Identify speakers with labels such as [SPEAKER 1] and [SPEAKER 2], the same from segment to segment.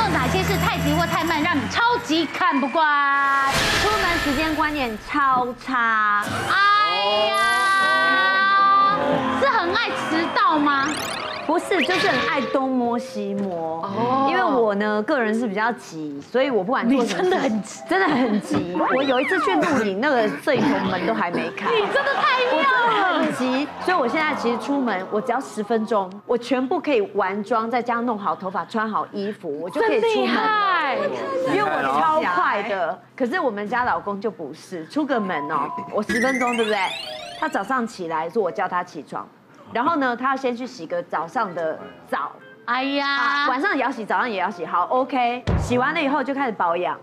[SPEAKER 1] 做哪些事太急或太慢，让你超级看不惯？
[SPEAKER 2] 出门时间观念超差。
[SPEAKER 1] 哎呀，是很爱迟到吗？
[SPEAKER 2] 不是，就是很爱东摸西摸。哦。因为我呢，个人是比较急，所以我不管做什么，
[SPEAKER 1] 真的很急，
[SPEAKER 2] 真的很急。我有一次去录影，那个摄影棚门都还没开。
[SPEAKER 1] 你真的太妙了。
[SPEAKER 2] 很急，所以我现在其实出门，我只要十分钟，我全部可以完妆，在家弄好头发，穿好衣服，我就可以出门。因为我超快的。可是我们家老公就不是，出个门哦，我十分钟，对不对？他早上起来说我叫他起床。然后呢，他要先去洗个早上的澡，
[SPEAKER 1] 哎呀，
[SPEAKER 2] 晚上也要洗，早上也要洗，好，OK，洗完了以后就开始保养，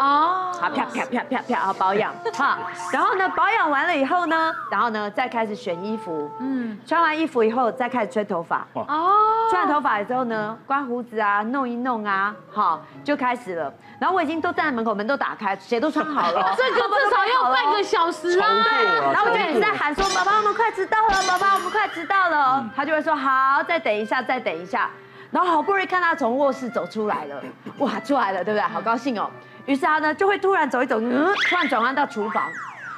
[SPEAKER 2] 哦，好，啪啪啪啪啪，好保养，好，然后呢，保养完了以后呢，然后呢，再开始选衣服，嗯，穿完衣服以后再开始吹头发，哦，吹完头发之后呢，刮胡子啊，弄一弄啊，好，就开始了。然后我已经都站在门口，门都打开，鞋都穿好了。
[SPEAKER 1] 这个至少要半个小时啊！
[SPEAKER 2] 然后我就一直在喊说：“宝宝，我们快迟到了！宝宝，我们快迟到了！”他就会说：“好，再等一下，再等一下。”然后好不容易看他从卧室走出来了，哇，出来了，对不对？好高兴哦。于是他呢就会突然走一走，嗯，突然转弯到厨房。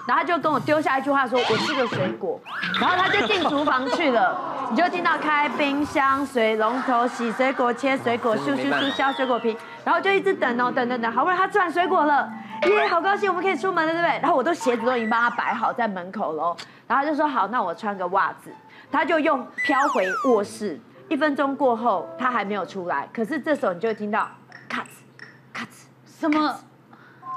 [SPEAKER 2] 然后他就跟我丢下一句话说：“我吃个水果。”然后他就进厨房去了，你就听到开冰箱、水龙头、洗水果、切水果、咻咻咻削水果皮，然后就一直等哦，等等等，好不容易他吃完水果了，耶，好高兴，我们可以出门了，对不对？然后我都鞋子都已经帮他摆好在门口喽，然后他就说好，那我穿个袜子，他就用飘回卧室。一分钟过后，他还没有出来，可是这时候你就会听到咔
[SPEAKER 1] 什么？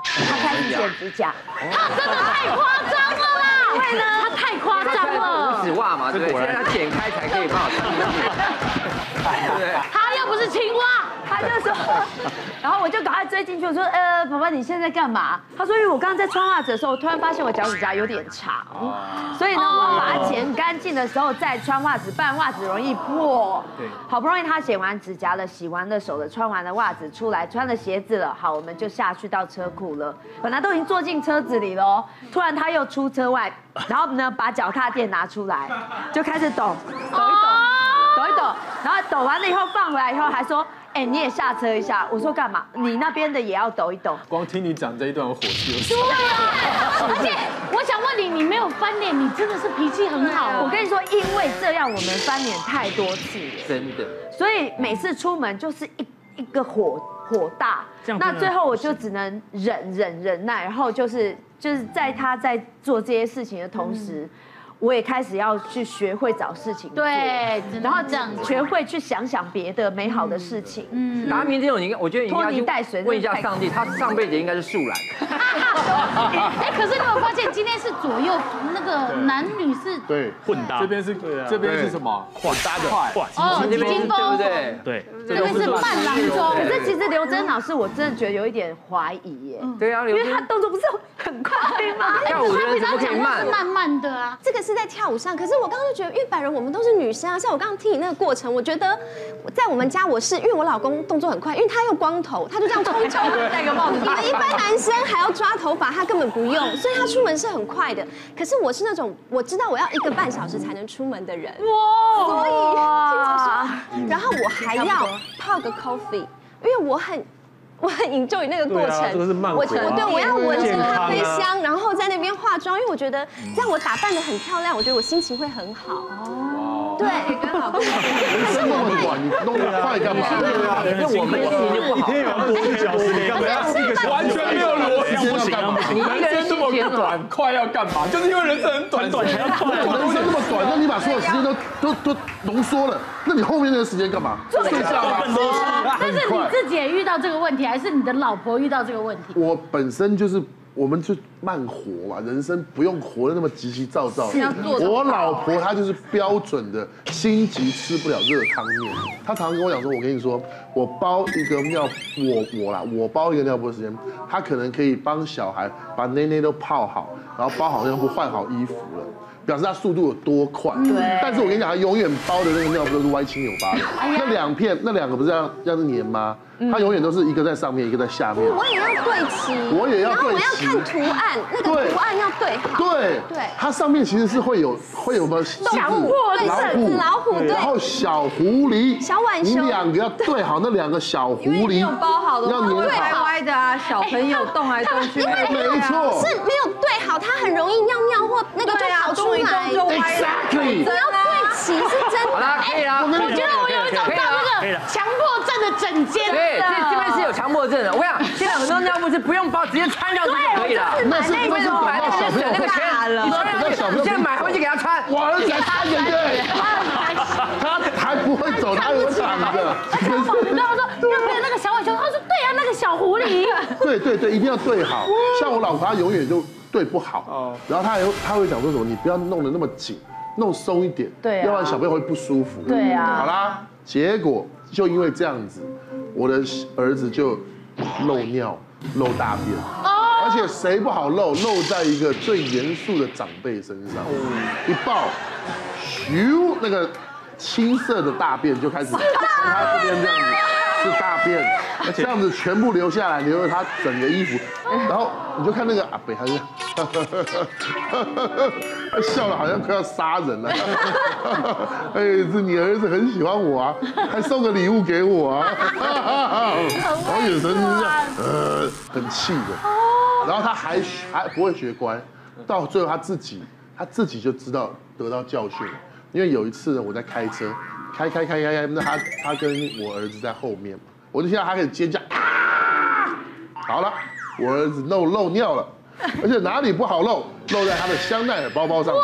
[SPEAKER 2] 他开始剪指甲，
[SPEAKER 1] 他真的太夸张了啦！为呢，他太夸张了。
[SPEAKER 3] 五指袜嘛，对不对？现在他剪开才可以帮我穿进去，对不对？
[SPEAKER 1] 他又不是青蛙。
[SPEAKER 2] 他就说，然后我就赶快追进去，我说，呃，宝宝你现在干嘛？他说，因为我刚刚在穿袜子的时候，我突然发现我脚趾甲有点长，所以呢，我要把它剪干净的时候再穿袜子，不然袜子容易破。对，好不容易他剪完指甲了，洗完了手了，穿完了袜子出来，穿了鞋子了，好，我们就下去到车库了。本来都已经坐进车子里了，突然他又出车外，然后呢，把脚踏垫拿出来，就开始抖，抖一抖，抖一抖，然后抖完了以后放回来以后还说。哎，你也下车一下。我说干嘛？你那边的也要抖一抖。
[SPEAKER 4] 光听你讲这一段，我火气就。
[SPEAKER 1] 对啊，而且 我想问你，你没有翻脸，你真的是脾气很好。
[SPEAKER 2] 我跟你说，因为这样我们翻脸太多次了，
[SPEAKER 3] 真的。
[SPEAKER 2] 所以每次出门就是一一个火火大，那最后我就只能忍忍忍耐，然后就是就是在他在做这些事情的同时。我也开始要去学会找事情做，
[SPEAKER 1] 对，
[SPEAKER 2] 然后这样学会去想想别的美好的事情。
[SPEAKER 3] 嗯，达明这种，应该我觉得拖泥带水问一下上帝，他上辈子应该是树懒。
[SPEAKER 1] 哎，可是你有没有发现今天是左右那个男女是
[SPEAKER 4] 对。混搭，这边是这边是什么？混搭的。快。
[SPEAKER 1] 哦，金风
[SPEAKER 4] 对
[SPEAKER 1] 对，这边是慢郎中。
[SPEAKER 2] 可是其实刘真老师，我真的觉得有一点怀疑耶。
[SPEAKER 3] 对啊，
[SPEAKER 2] 因为他动作不是很快吗？
[SPEAKER 3] 跳舞的人怎么可以慢？
[SPEAKER 1] 慢慢的啊，
[SPEAKER 5] 这个。是在跳舞上，可是我刚刚就觉得，因为本人我们都是女生啊。像我刚刚听你那个过程，我觉得在我们家我是，因为我老公动作很快，因为他又光头，他就这样冲冲 戴个帽子。你们一般男生还要抓头发，他根本不用，所以他出门是很快的。可是我是那种我知道我要一个半小时才能出门的人，哇！所以听我说，然后我还要泡个 coffee，因为我很。我很 enjoy 那个过程，我我对我要闻着咖啡香，然后在那边化妆，因为我觉得这样我打扮的很漂亮，我觉得我心情会很好。哦，对，跟老公。可是我会，
[SPEAKER 4] 你弄得快干嘛？
[SPEAKER 3] 因为我们心情不好。一天要多一小时，你干嘛？
[SPEAKER 4] 完全没有逻辑，不行不行。男生这么短，快要干嘛？就是因为人生很短，短还要快。人生那么短，那你把所有时间都都都浓缩了，那你后面那个时间干嘛？
[SPEAKER 1] 睡觉嘛。但是你自己也遇到这个问题。还是你的老婆遇到这个问题？
[SPEAKER 4] 我本身就是，我们就慢活嘛，人生不用活得那么急急躁躁。我老婆她就是标准的心急吃不了热汤面，她常常跟我讲说：“我跟你说，我包一个尿，我我啦，我包一个尿布的时间，她可能可以帮小孩把内内都泡好，然后包好尿布，换好衣服了。”表示他速度有多快，对。但是我跟你讲，他永远包的那个尿布都是歪七扭八的。那两片，那两个不是要要是粘吗？他永远都是一个在上面，一个在下面。
[SPEAKER 5] 我也要对齐，
[SPEAKER 4] 我也要
[SPEAKER 5] 然后我
[SPEAKER 4] 对齐
[SPEAKER 5] 要看图案，那
[SPEAKER 4] 个
[SPEAKER 5] 图案要对。好。
[SPEAKER 4] 对。
[SPEAKER 5] 对。
[SPEAKER 4] 它上面其实是会有会有个
[SPEAKER 5] 强迫对
[SPEAKER 4] 老
[SPEAKER 5] 是
[SPEAKER 4] 虎，
[SPEAKER 5] 老虎对。
[SPEAKER 4] 然后小狐狸，
[SPEAKER 5] 小浣熊。
[SPEAKER 4] 你两个要对好那两个小狐狸，
[SPEAKER 2] 因为你有包好的，
[SPEAKER 4] 要
[SPEAKER 2] 歪。歪的啊，小朋友动来动去，
[SPEAKER 5] 因为
[SPEAKER 4] 没错。
[SPEAKER 5] 是没有对好，它很容易尿尿或那个就
[SPEAKER 2] 对啊，
[SPEAKER 5] 跑出
[SPEAKER 2] 动一动
[SPEAKER 5] 来。
[SPEAKER 2] 就歪了。
[SPEAKER 4] Exactly
[SPEAKER 5] 是真的。
[SPEAKER 3] 好啦，可以啦。
[SPEAKER 4] 我
[SPEAKER 1] 觉得我有一种到那个强迫症的整间。
[SPEAKER 3] 对，这这边是有强迫症的。我跟你讲，现在很多尿布是不用包，直接穿上去就可以了。
[SPEAKER 4] 那是那是等
[SPEAKER 3] 买
[SPEAKER 4] 到小朋友
[SPEAKER 3] 那个钱，你现在买回去给他穿。
[SPEAKER 4] 我儿子才三个月，他还不会走，他有躺着。
[SPEAKER 1] 你知道我说有没有那个小浣熊？他说对啊，那个小狐狸。
[SPEAKER 4] 对对对，一定要对好。像我老婆，她永远就对不好。然后她还会她会讲说什么，你不要弄得那么紧，弄松一点，
[SPEAKER 2] 对啊。
[SPEAKER 4] 要不然小朋友会不舒服。
[SPEAKER 2] 对啊。
[SPEAKER 4] 好啦，结果就因为这样子，我的儿子就漏尿、漏大便，而且谁不好漏，漏在一个最严肃的长辈身上，一抱，咻，那个青色的大便就开始从他这边这样子是大便，这样子全部流下来，流了他整个衣服，然后你就看那个阿北，他就，他笑得好像快要杀人了。哎，是你儿子很喜欢我啊，还送个礼物给我啊，然后眼神就是这样，呃，很气的。然后他还还不会学乖，到最后他自己他自己就知道得到教训了。因为有一次呢，我在开车，开开开开开，那他他跟我儿子在后面，我就听到他开始尖叫啊！好了，我儿子漏漏尿了，而且哪里不好漏，漏在他的香奈儿包包上面。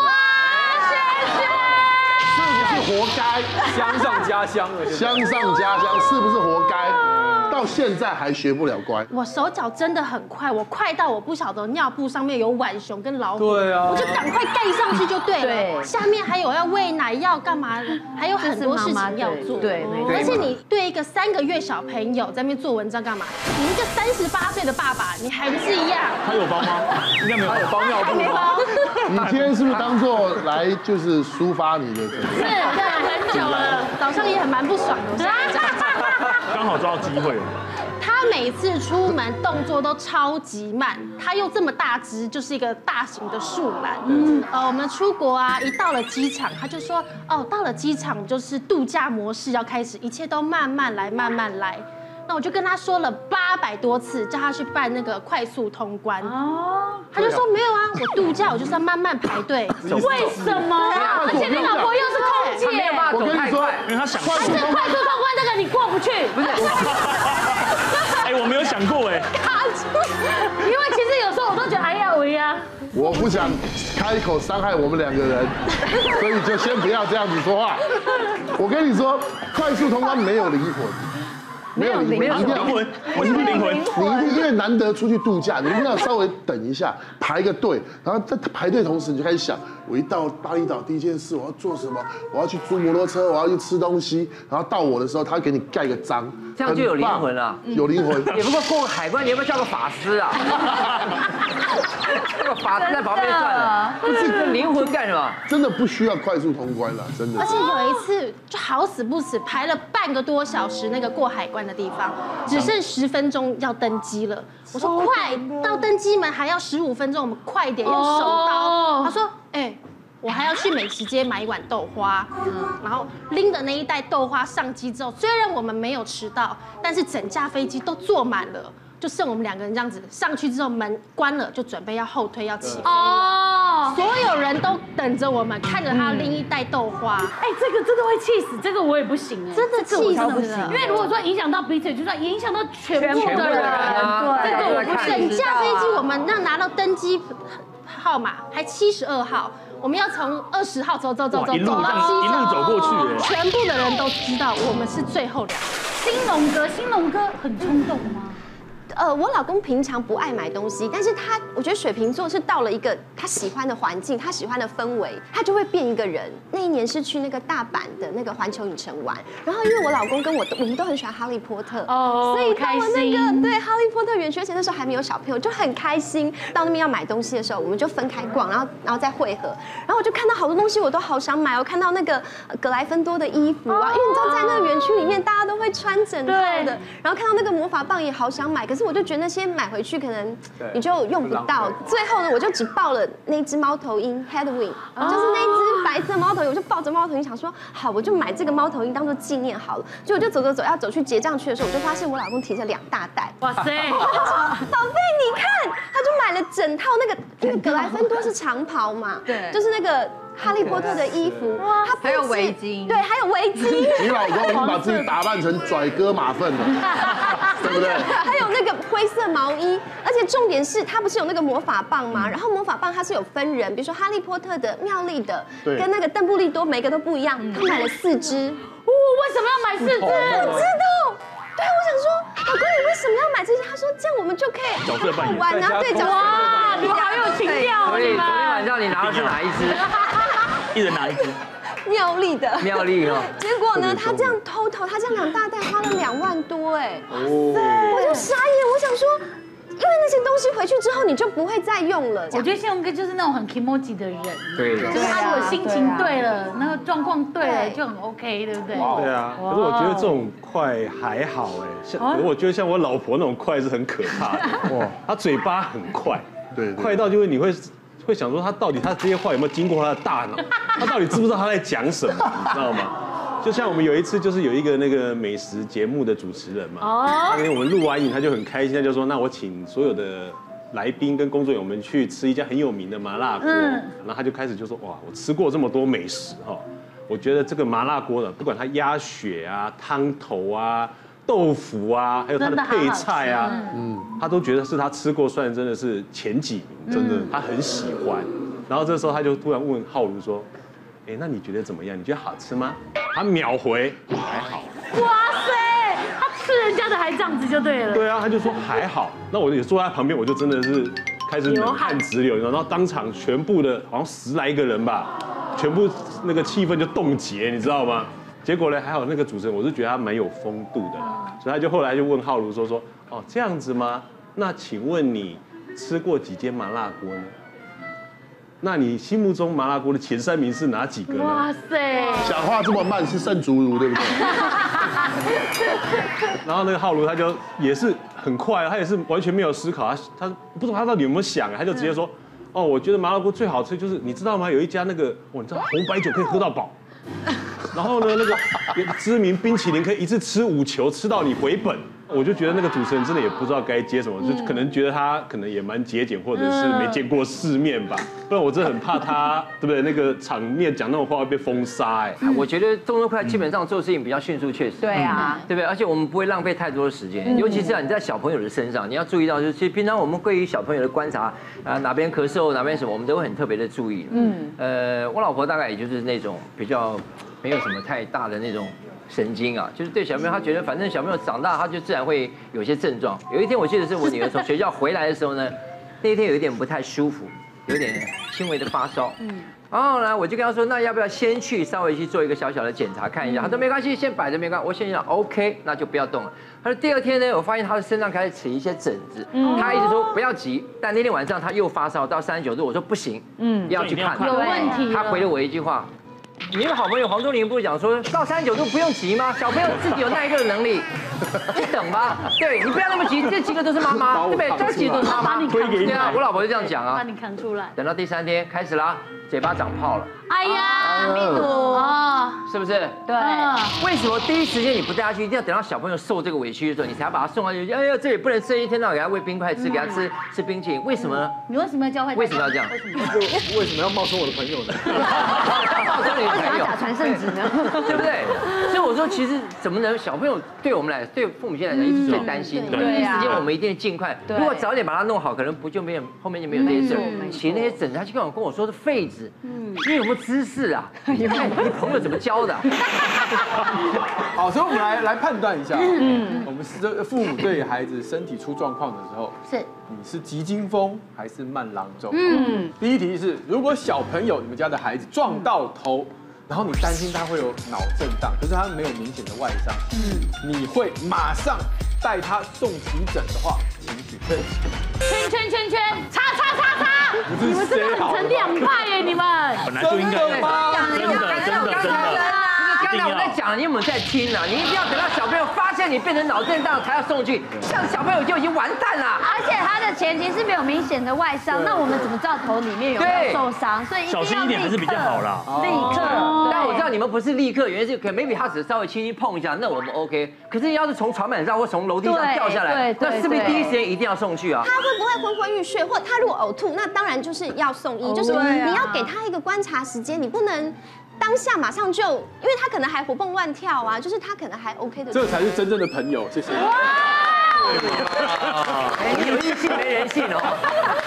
[SPEAKER 4] 是不是活该？
[SPEAKER 6] 香上加香了，
[SPEAKER 4] 香上加香，是不是活该？到现在还学不了乖。
[SPEAKER 7] 我手脚真的很快，我快到我不晓得尿布上面有浣熊跟老虎，
[SPEAKER 6] 对啊
[SPEAKER 7] 我就赶快盖上去就对了。
[SPEAKER 2] 对
[SPEAKER 7] 下面还有要喂奶要干嘛的，还有很多事情要做。
[SPEAKER 2] 对，
[SPEAKER 7] 而且你对一个三个月小朋友在那边做文章干嘛？你一个三十八岁的爸爸，你还不是一样？
[SPEAKER 6] 他有包吗？应该没有，他有包尿布吗？
[SPEAKER 4] 你今天是不是当做来就是抒发你的这个？
[SPEAKER 7] 是，对，很久了，早上也很蛮不爽的。我现在讲。
[SPEAKER 6] 刚好抓到机会。
[SPEAKER 7] 他每次出门动作都超级慢，他又这么大只，就是一个大型的树懒。嗯，呃，我们出国啊，一到了机场，他就说，哦，到了机场就是度假模式要开始，一切都慢慢来，慢慢来。那我就跟他说了八百多次，叫他去办那个快速通关。哦，他就说没有啊，我度假我就是要慢慢排队。
[SPEAKER 1] 为什么？而且你老婆又是空姐，
[SPEAKER 4] 我跟你
[SPEAKER 3] 说。
[SPEAKER 6] 因为他想
[SPEAKER 4] 快
[SPEAKER 1] 这快速通关这个你过不去，不是？
[SPEAKER 6] 哎，我没有想过哎，
[SPEAKER 1] 因为其实有时候我都觉得哎呀喂呀，
[SPEAKER 4] 我不想开口伤害我们两个人，所以就先不要这样子说话。我跟你说，快速通关没有灵魂。没有灵魂，一定要
[SPEAKER 6] 灵魂，我是灵魂？
[SPEAKER 4] 你一定因为难得出去度假，你一定要稍微等一下，排个队，然后在排队同时，你就开始想，我一到巴厘岛第一件事我要做什么？我要去租摩托车，我要去吃东西，然后到我的时候，他给你盖个章，
[SPEAKER 3] 这样就有灵魂了
[SPEAKER 4] 有灵魂。
[SPEAKER 3] 也不过过个海关，你要不要叫个法师啊？叫个法师在旁边算了，不是这灵魂干什么？
[SPEAKER 4] 真的不需要快速通关了，真的
[SPEAKER 7] 而。且有一次就好死不死排了半个多小时，那个过海关的地方只剩十分钟要登机了。我说快到登机门还要十五分钟，我们快一点用手刀。
[SPEAKER 1] 哦
[SPEAKER 7] 他说哎。我还要去美食街买一碗豆花，然后拎着那一袋豆花上机之后，虽然我们没有迟到，但是整架飞机都坐满了，就剩我们两个人这样子上去之后门关了，就准备要后退要起飞。
[SPEAKER 1] 哦，
[SPEAKER 7] 所有人都等着我们，看着他拎一袋豆花。
[SPEAKER 1] 哎，这个真的会气死，这个我也不行哎，
[SPEAKER 7] 真的气死
[SPEAKER 1] 不行，因为如果说影响到彼此，就算影响到全部
[SPEAKER 2] 的
[SPEAKER 1] 的人，
[SPEAKER 2] 人
[SPEAKER 1] 这个我不。
[SPEAKER 7] 整架飞机我们那拿到登机号码还七十二号，我们要从二十号走走走走走到七十
[SPEAKER 6] 走过去哎
[SPEAKER 7] 全部的人都知道我们是最后两个。
[SPEAKER 1] 兴隆哥，兴隆哥很冲动吗？
[SPEAKER 5] 呃，我老公平常不爱买东西，但是他我觉得水瓶座是到了一个他喜欢的环境，他喜欢的氛围，他就会变一个人。那一年是去那个大阪的那个环球影城玩，然后因为我老公跟我都我们都很喜欢哈利波特哦，所以到了那个对哈利波特园区，而且那时候还没有小朋友，就很开心。到那边要买东西的时候，我们就分开逛，然后然后再汇合，然后我就看到好多东西，我都好想买。我看到那个格莱芬多的衣服啊，因为你知道在那个园区里面大家都会穿整套的，然后看到那个魔法棒也好想买，可是我就觉得那些买回去可能你就用不到。最后呢，我就只抱了那只猫头鹰 Hedwig，就是那只白色猫头鹰，我就抱着猫头鹰想说，好，我就买这个猫头鹰当做纪念好了。结果我就走走走，要走去结账区的时候，我就发现我老公提着两大袋。哇塞！宝贝，你看，他就买了整套那个，因为格莱芬多是长袍嘛，对，就是那个。哈利波特的衣服，哇，
[SPEAKER 2] 还有围巾，
[SPEAKER 5] 对，还有围巾。
[SPEAKER 4] 你老公已经把自己打扮成拽哥马粪了，对不对？
[SPEAKER 5] 还有那个灰色毛衣，而且重点是，他不是有那个魔法棒吗？然后魔法棒它是有分人，比如说哈利波特的、妙丽的，跟那个邓布利多，每个都不一样。他买了四支，
[SPEAKER 1] 哇，为什么要买四支？不
[SPEAKER 5] 知道。对，我想说，老公，你为什么要买这些？他说这样我们就可以
[SPEAKER 6] 角色扮演，
[SPEAKER 5] 玩啊，对，角色。
[SPEAKER 1] 哇，你好有情调，
[SPEAKER 3] 啊！所以。昨天晚上你拿的是哪一支？
[SPEAKER 6] 一人拿一支，
[SPEAKER 5] 妙丽的，
[SPEAKER 3] 妙丽哦。
[SPEAKER 5] 结果呢，他这样偷偷，他这样两大袋花了两万多，哎，哇塞，我就傻眼，我想说，因为那些东西回去之后你就不会再用了。
[SPEAKER 1] 我觉得信用哥就是那种很 kimoji 的人，
[SPEAKER 3] 对，
[SPEAKER 1] 就是他如果心情对了，那个状况对了，就很 OK，对不对？
[SPEAKER 8] 对啊。可是我觉得这种快还好，哎，像我觉得像我老婆那种快是很可怕的，哇，她嘴巴很快，对，快到就是你会。会想说他到底他这些话有没有经过他的大脑？他到底知不知道他在讲什么？你知道吗？就像我们有一次就是有一个那个美食节目的主持人嘛，哦，那天我们录完影他就很开心，他就说那我请所有的来宾跟工作人员们去吃一家很有名的麻辣锅。然后他就开始就说哇，我吃过这么多美食哈，我觉得这个麻辣锅的不管它鸭血啊、汤头啊。豆腐啊，还有它的配菜啊，嗯，他都觉得是他吃过算真的是前几名，真的，他很喜欢。然后这时候他就突然问浩如说：“哎，那你觉得怎么样？你觉得好吃吗？”他秒回还好。哇
[SPEAKER 1] 塞，他吃人家的还这样子就对了。
[SPEAKER 8] 对啊，他就说还好。那我也坐在他旁边，我就真的是开始冷汗直流，然后当场全部的好像十来个人吧，全部那个气氛就冻结，你知道吗？结果呢，还好那个主持人，我是觉得他蛮有风度的，所以他就后来就问浩如说说，哦这样子吗？那请问你吃过几间麻辣锅呢？那你心目中麻辣锅的前三名是哪几个呢？哇塞，
[SPEAKER 4] 讲话这么慢是盛竹如对不对？
[SPEAKER 8] 然后那个浩如他就也是很快，他也是完全没有思考，他他不知道他到底有没有想，他就直接说，哦我觉得麻辣锅最好吃就是你知道吗？有一家那个，哇你知道红白酒可以喝到饱。然后呢，那个知名冰淇淋可以一次吃五球，吃到你回本。我就觉得那个主持人真的也不知道该接什么，就可能觉得他可能也蛮节俭，或者是没见过世面吧。不然我真的很怕他，对不对？那个场面讲那种话会被封杀哎。
[SPEAKER 3] 我觉得动作快基本上做事情比较迅速，确实。对啊，对不对？而且我们不会浪费太多的时间，尤其是啊你在小朋友的身上，你要注意到，就是其实平常我们对于小朋友的观察啊，哪边咳嗽，哪边什么，我们都会很特别的注意。嗯。呃，我老婆大概也就是那种比较。没有什么太大的那种神经啊，就是对小朋友，他觉得反正小朋友长大，他就自然会有些症状。有一天我记得是我女儿从学校回来的时候呢，那一天有一点不太舒服，有点轻微的发烧。嗯，然后呢，我就跟她说，那要不要先去稍微去做一个小小的检查看一下？她说没关系，先摆着没关系。我心想 OK，那就不要动了。她说第二天呢，我发现她的身上开始起一些疹子，她一直说不要急，但那天晚上她又发烧到三十九度，我说不行，嗯，要去看，
[SPEAKER 1] 有问题。
[SPEAKER 3] 她回了我一句话。你的好朋友黄宗林不是讲说到三十九度不用急吗？小朋友自己有耐热的能力，你等吧。对，你不要那么急，这几个都是妈妈，对不对？这几个都是妈妈。对啊，我老婆就这样讲啊。
[SPEAKER 1] 把你扛出来。
[SPEAKER 3] 等到第三天开始啦，嘴巴长泡了。
[SPEAKER 1] 哎呀，阿弥陀啊，
[SPEAKER 3] 是不是？对。为什么第一时间你不带他去，一定要等到小朋友受这个委屈的时候，你才要把他送下去？哎呀，这也不能生一天到晚给他喂冰块吃，给他吃吃冰淇淋，为什么呢？
[SPEAKER 1] 你为什么要教坏？
[SPEAKER 3] 为什么要这样？
[SPEAKER 8] 为什么要冒充我的朋友呢？
[SPEAKER 3] 冒充你的朋友，
[SPEAKER 2] 打传圣旨呢？
[SPEAKER 3] 对不对？所以我说，其实怎么能小朋友对我们来，对父母亲来讲，一直最担心对。第一时间我们一定尽快。如果早点把他弄好，可能不就没有后面就没有那些事。其实那些疹子，他就跟我跟我说是痱子。子？嗯，你有没有知识啊？你朋友怎么教的？
[SPEAKER 9] 好，所以我们来来判断一下，嗯，我们是父母对孩子身体出状况的时候，
[SPEAKER 1] 是
[SPEAKER 9] 你是急惊风还是慢郎中？嗯，第一题是，如果小朋友你们家的孩子撞到头，然后你担心他会有脑震荡，可是他没有明显的外伤，嗯，你会马上带他送急诊的话，请举圈。
[SPEAKER 1] 圈圈圈圈，叉叉叉叉，你们真的很成两派耶，你们。
[SPEAKER 6] 本来就应该真的真的真的真的。
[SPEAKER 3] 刚才我在讲，你有没有在听啊？你一定要等到小朋友发现你变成脑震荡才要送去，像小朋友就已经完蛋了。
[SPEAKER 2] 而且他的前提是没有明显的外伤，那我们怎么知道头里面有没有受伤？所以
[SPEAKER 6] 小心一点还是比较好啦。
[SPEAKER 2] 立刻。
[SPEAKER 3] 但我知道你们不是立刻，原因是可能 maybe 他只是稍微轻轻碰一下，那我们 OK。可是要是从床板上或从楼梯上掉下来，那是不是第一时间一定要送去啊？
[SPEAKER 5] 他会不会昏昏欲睡，或他如果呕吐，那当然就是要送医，就是你要给他一个观察时间，你不能。当下马上就，因为他可能还活蹦乱跳啊，就是他可能还 OK 的。
[SPEAKER 9] 这才是真正的朋友，谢谢。
[SPEAKER 3] 哇有意气没人性哦。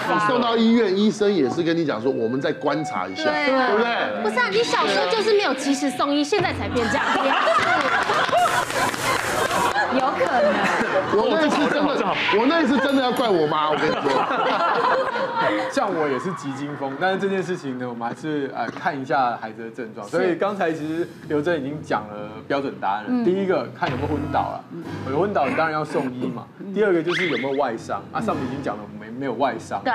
[SPEAKER 4] 你 送到医院，医生也是跟你讲说，我们再观察一下，对不对？
[SPEAKER 7] 不是啊，你小时候就是没有及时送医，现在才
[SPEAKER 2] 变这样。
[SPEAKER 4] 我那一次真的，我那一次真的要怪我妈，我跟你说。
[SPEAKER 9] 像我也是急惊风，但是这件事情呢，我们还是呃看一下孩子的症状。所以刚才其实刘真已经讲了标准答案了。第一个看有没有昏倒了，有昏倒你当然要送医嘛。第二个就是有没有外伤啊，上面已经讲了没没有外伤。
[SPEAKER 1] 对。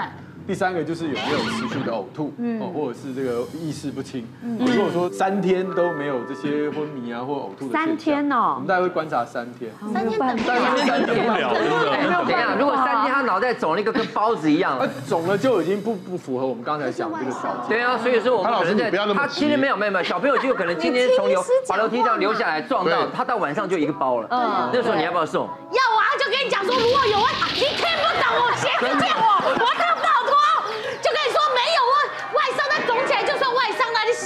[SPEAKER 9] 第三个就是有没有持续的呕吐，哦，或者是这个意识不清。如果说三天都没有这些昏迷啊或呕吐的，
[SPEAKER 2] 三天哦，
[SPEAKER 9] 我们大概会观察三天。
[SPEAKER 1] 三天等不了，
[SPEAKER 9] 三天。
[SPEAKER 6] 等不了，
[SPEAKER 3] 等一下，如果三天他脑袋肿了一个跟包子一样，
[SPEAKER 9] 那肿了就已经不不符合我们刚才讲的这个条件。
[SPEAKER 3] 对啊，所以说我们可能在他今天没有没有没有，小朋友就有可能今天从楼滑楼梯这样流下来撞到，他到晚上就一个包了。嗯，那时候你要不要送？
[SPEAKER 1] 要啊，就跟你讲说，如果有问题，你听不懂我，先见我，我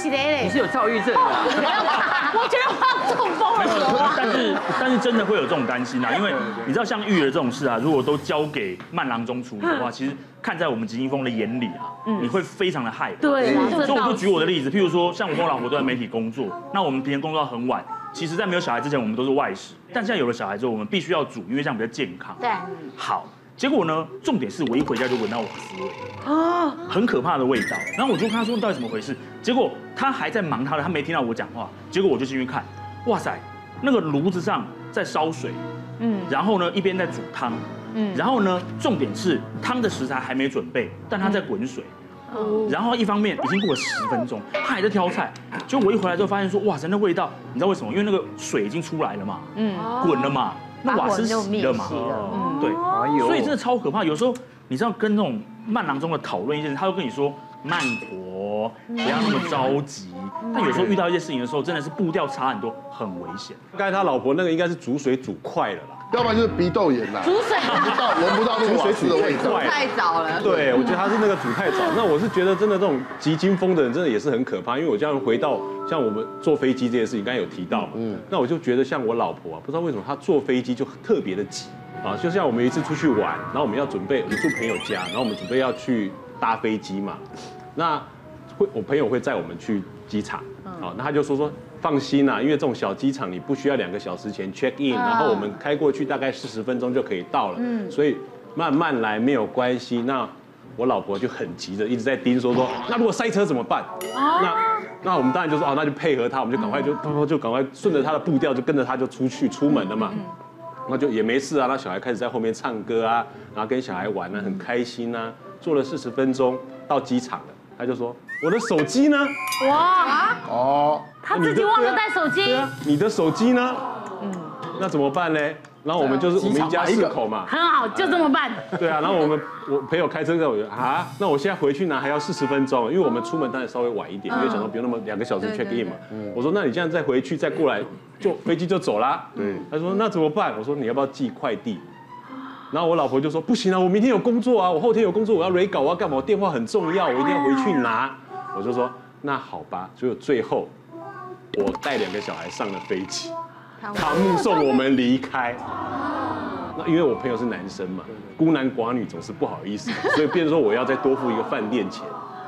[SPEAKER 3] 你是有躁郁症的，
[SPEAKER 1] 我觉得我中风了。
[SPEAKER 6] 但是但是真的会有这种担心啊，因为你知道像育儿这种事啊，如果都交给慢郎中处理的话，其实看在我们吉金峰的眼里啊，你会非常的害怕。
[SPEAKER 1] 对，
[SPEAKER 6] 所以我就举我的例子，譬如说像我跟我老婆都在媒体工作，那我们平时工作到很晚，其实在没有小孩之前，我们都是外食，但现在有了小孩之后，我们必须要煮，因为这样比较健康。
[SPEAKER 1] 对，
[SPEAKER 6] 好。结果呢？重点是我一回家就闻到瓦斯味啊，很可怕的味道。然后我就跟他说：“到底怎么回事？”结果他还在忙他的，他没听到我讲话。结果我就进去看，哇塞，那个炉子上在烧水，嗯，然后呢一边在煮汤，嗯，然后呢重点是汤的食材还没准备，但他在滚水，哦，然后一方面已经过了十分钟，他还在挑菜。结果我一回来之后发现说：“哇塞，那味道，你知道为什么？因为那个水已经出来了嘛，嗯，滚了嘛。”那瓦斯熄了嘛？嗯，对，所以真的超可怕。有时候你知道跟那种慢郎中的讨论一件事，他会跟你说慢活，不要那么着急。但有时候遇到一些事情的时候，真的是步调差很多，很危险。
[SPEAKER 8] 刚才他老婆那个应该是煮水煮快了啦，
[SPEAKER 4] 要不然就是鼻窦炎啦。
[SPEAKER 1] 煮水闻
[SPEAKER 4] 不到，闻不到那个水煮的味道。
[SPEAKER 2] 太早了。
[SPEAKER 8] 对，我觉得他是那个煮太早。那我是觉得真的这种急惊风的人，真的也是很可怕。因为我这样回到。像我们坐飞机这件事情，刚才有提到嘛，嗯，那我就觉得像我老婆啊，不知道为什么她坐飞机就特别的急啊，就像我们有一次出去玩，然后我们要准备，我们住朋友家，然后我们准备要去搭飞机嘛，那会我朋友会载我们去机场，啊，那他就说说放心啦，因为这种小机场你不需要两个小时前 check in，然后我们开过去大概四十分钟就可以到了，嗯，所以慢慢来没有关系。那我老婆就很急着一直在盯说说，那如果塞车怎么办？那那我们当然就说哦，那就配合他，我们就赶快就就赶快顺着他的步调，就跟着他就出去出门了嘛。那就也没事啊，那小孩开始在后面唱歌啊，然后跟小孩玩啊，很开心啊。坐了四十分钟到机场了，他就说我的手机呢？哇
[SPEAKER 1] 哦，他自己忘了带手机。
[SPEAKER 8] 你的手机呢？嗯，那怎么办呢？然后我们就是我们一家四口嘛，
[SPEAKER 1] 很好，就这么办。
[SPEAKER 8] 对啊，然后我们我朋友开车在，我觉得啊，那我现在回去拿还要四十分钟，因为我们出门当然稍微晚一点，因为想说不用那么两个小时 check in 嘛。我说那你这样再回去再过来，就飞机就走啦。对，他说那怎么办？我说你要不要寄快递？然后我老婆就说不行啊，我明天有工作啊，我后天有工作，我要 re 稿，我要干嘛？我电话很重要，我一定要回去拿。我就说那好吧，所以最后我带两个小孩上了飞机。他目送我们离开，那因为我朋友是男生嘛，孤男寡女总是不好意思，所以变成说我要再多付一个饭店钱。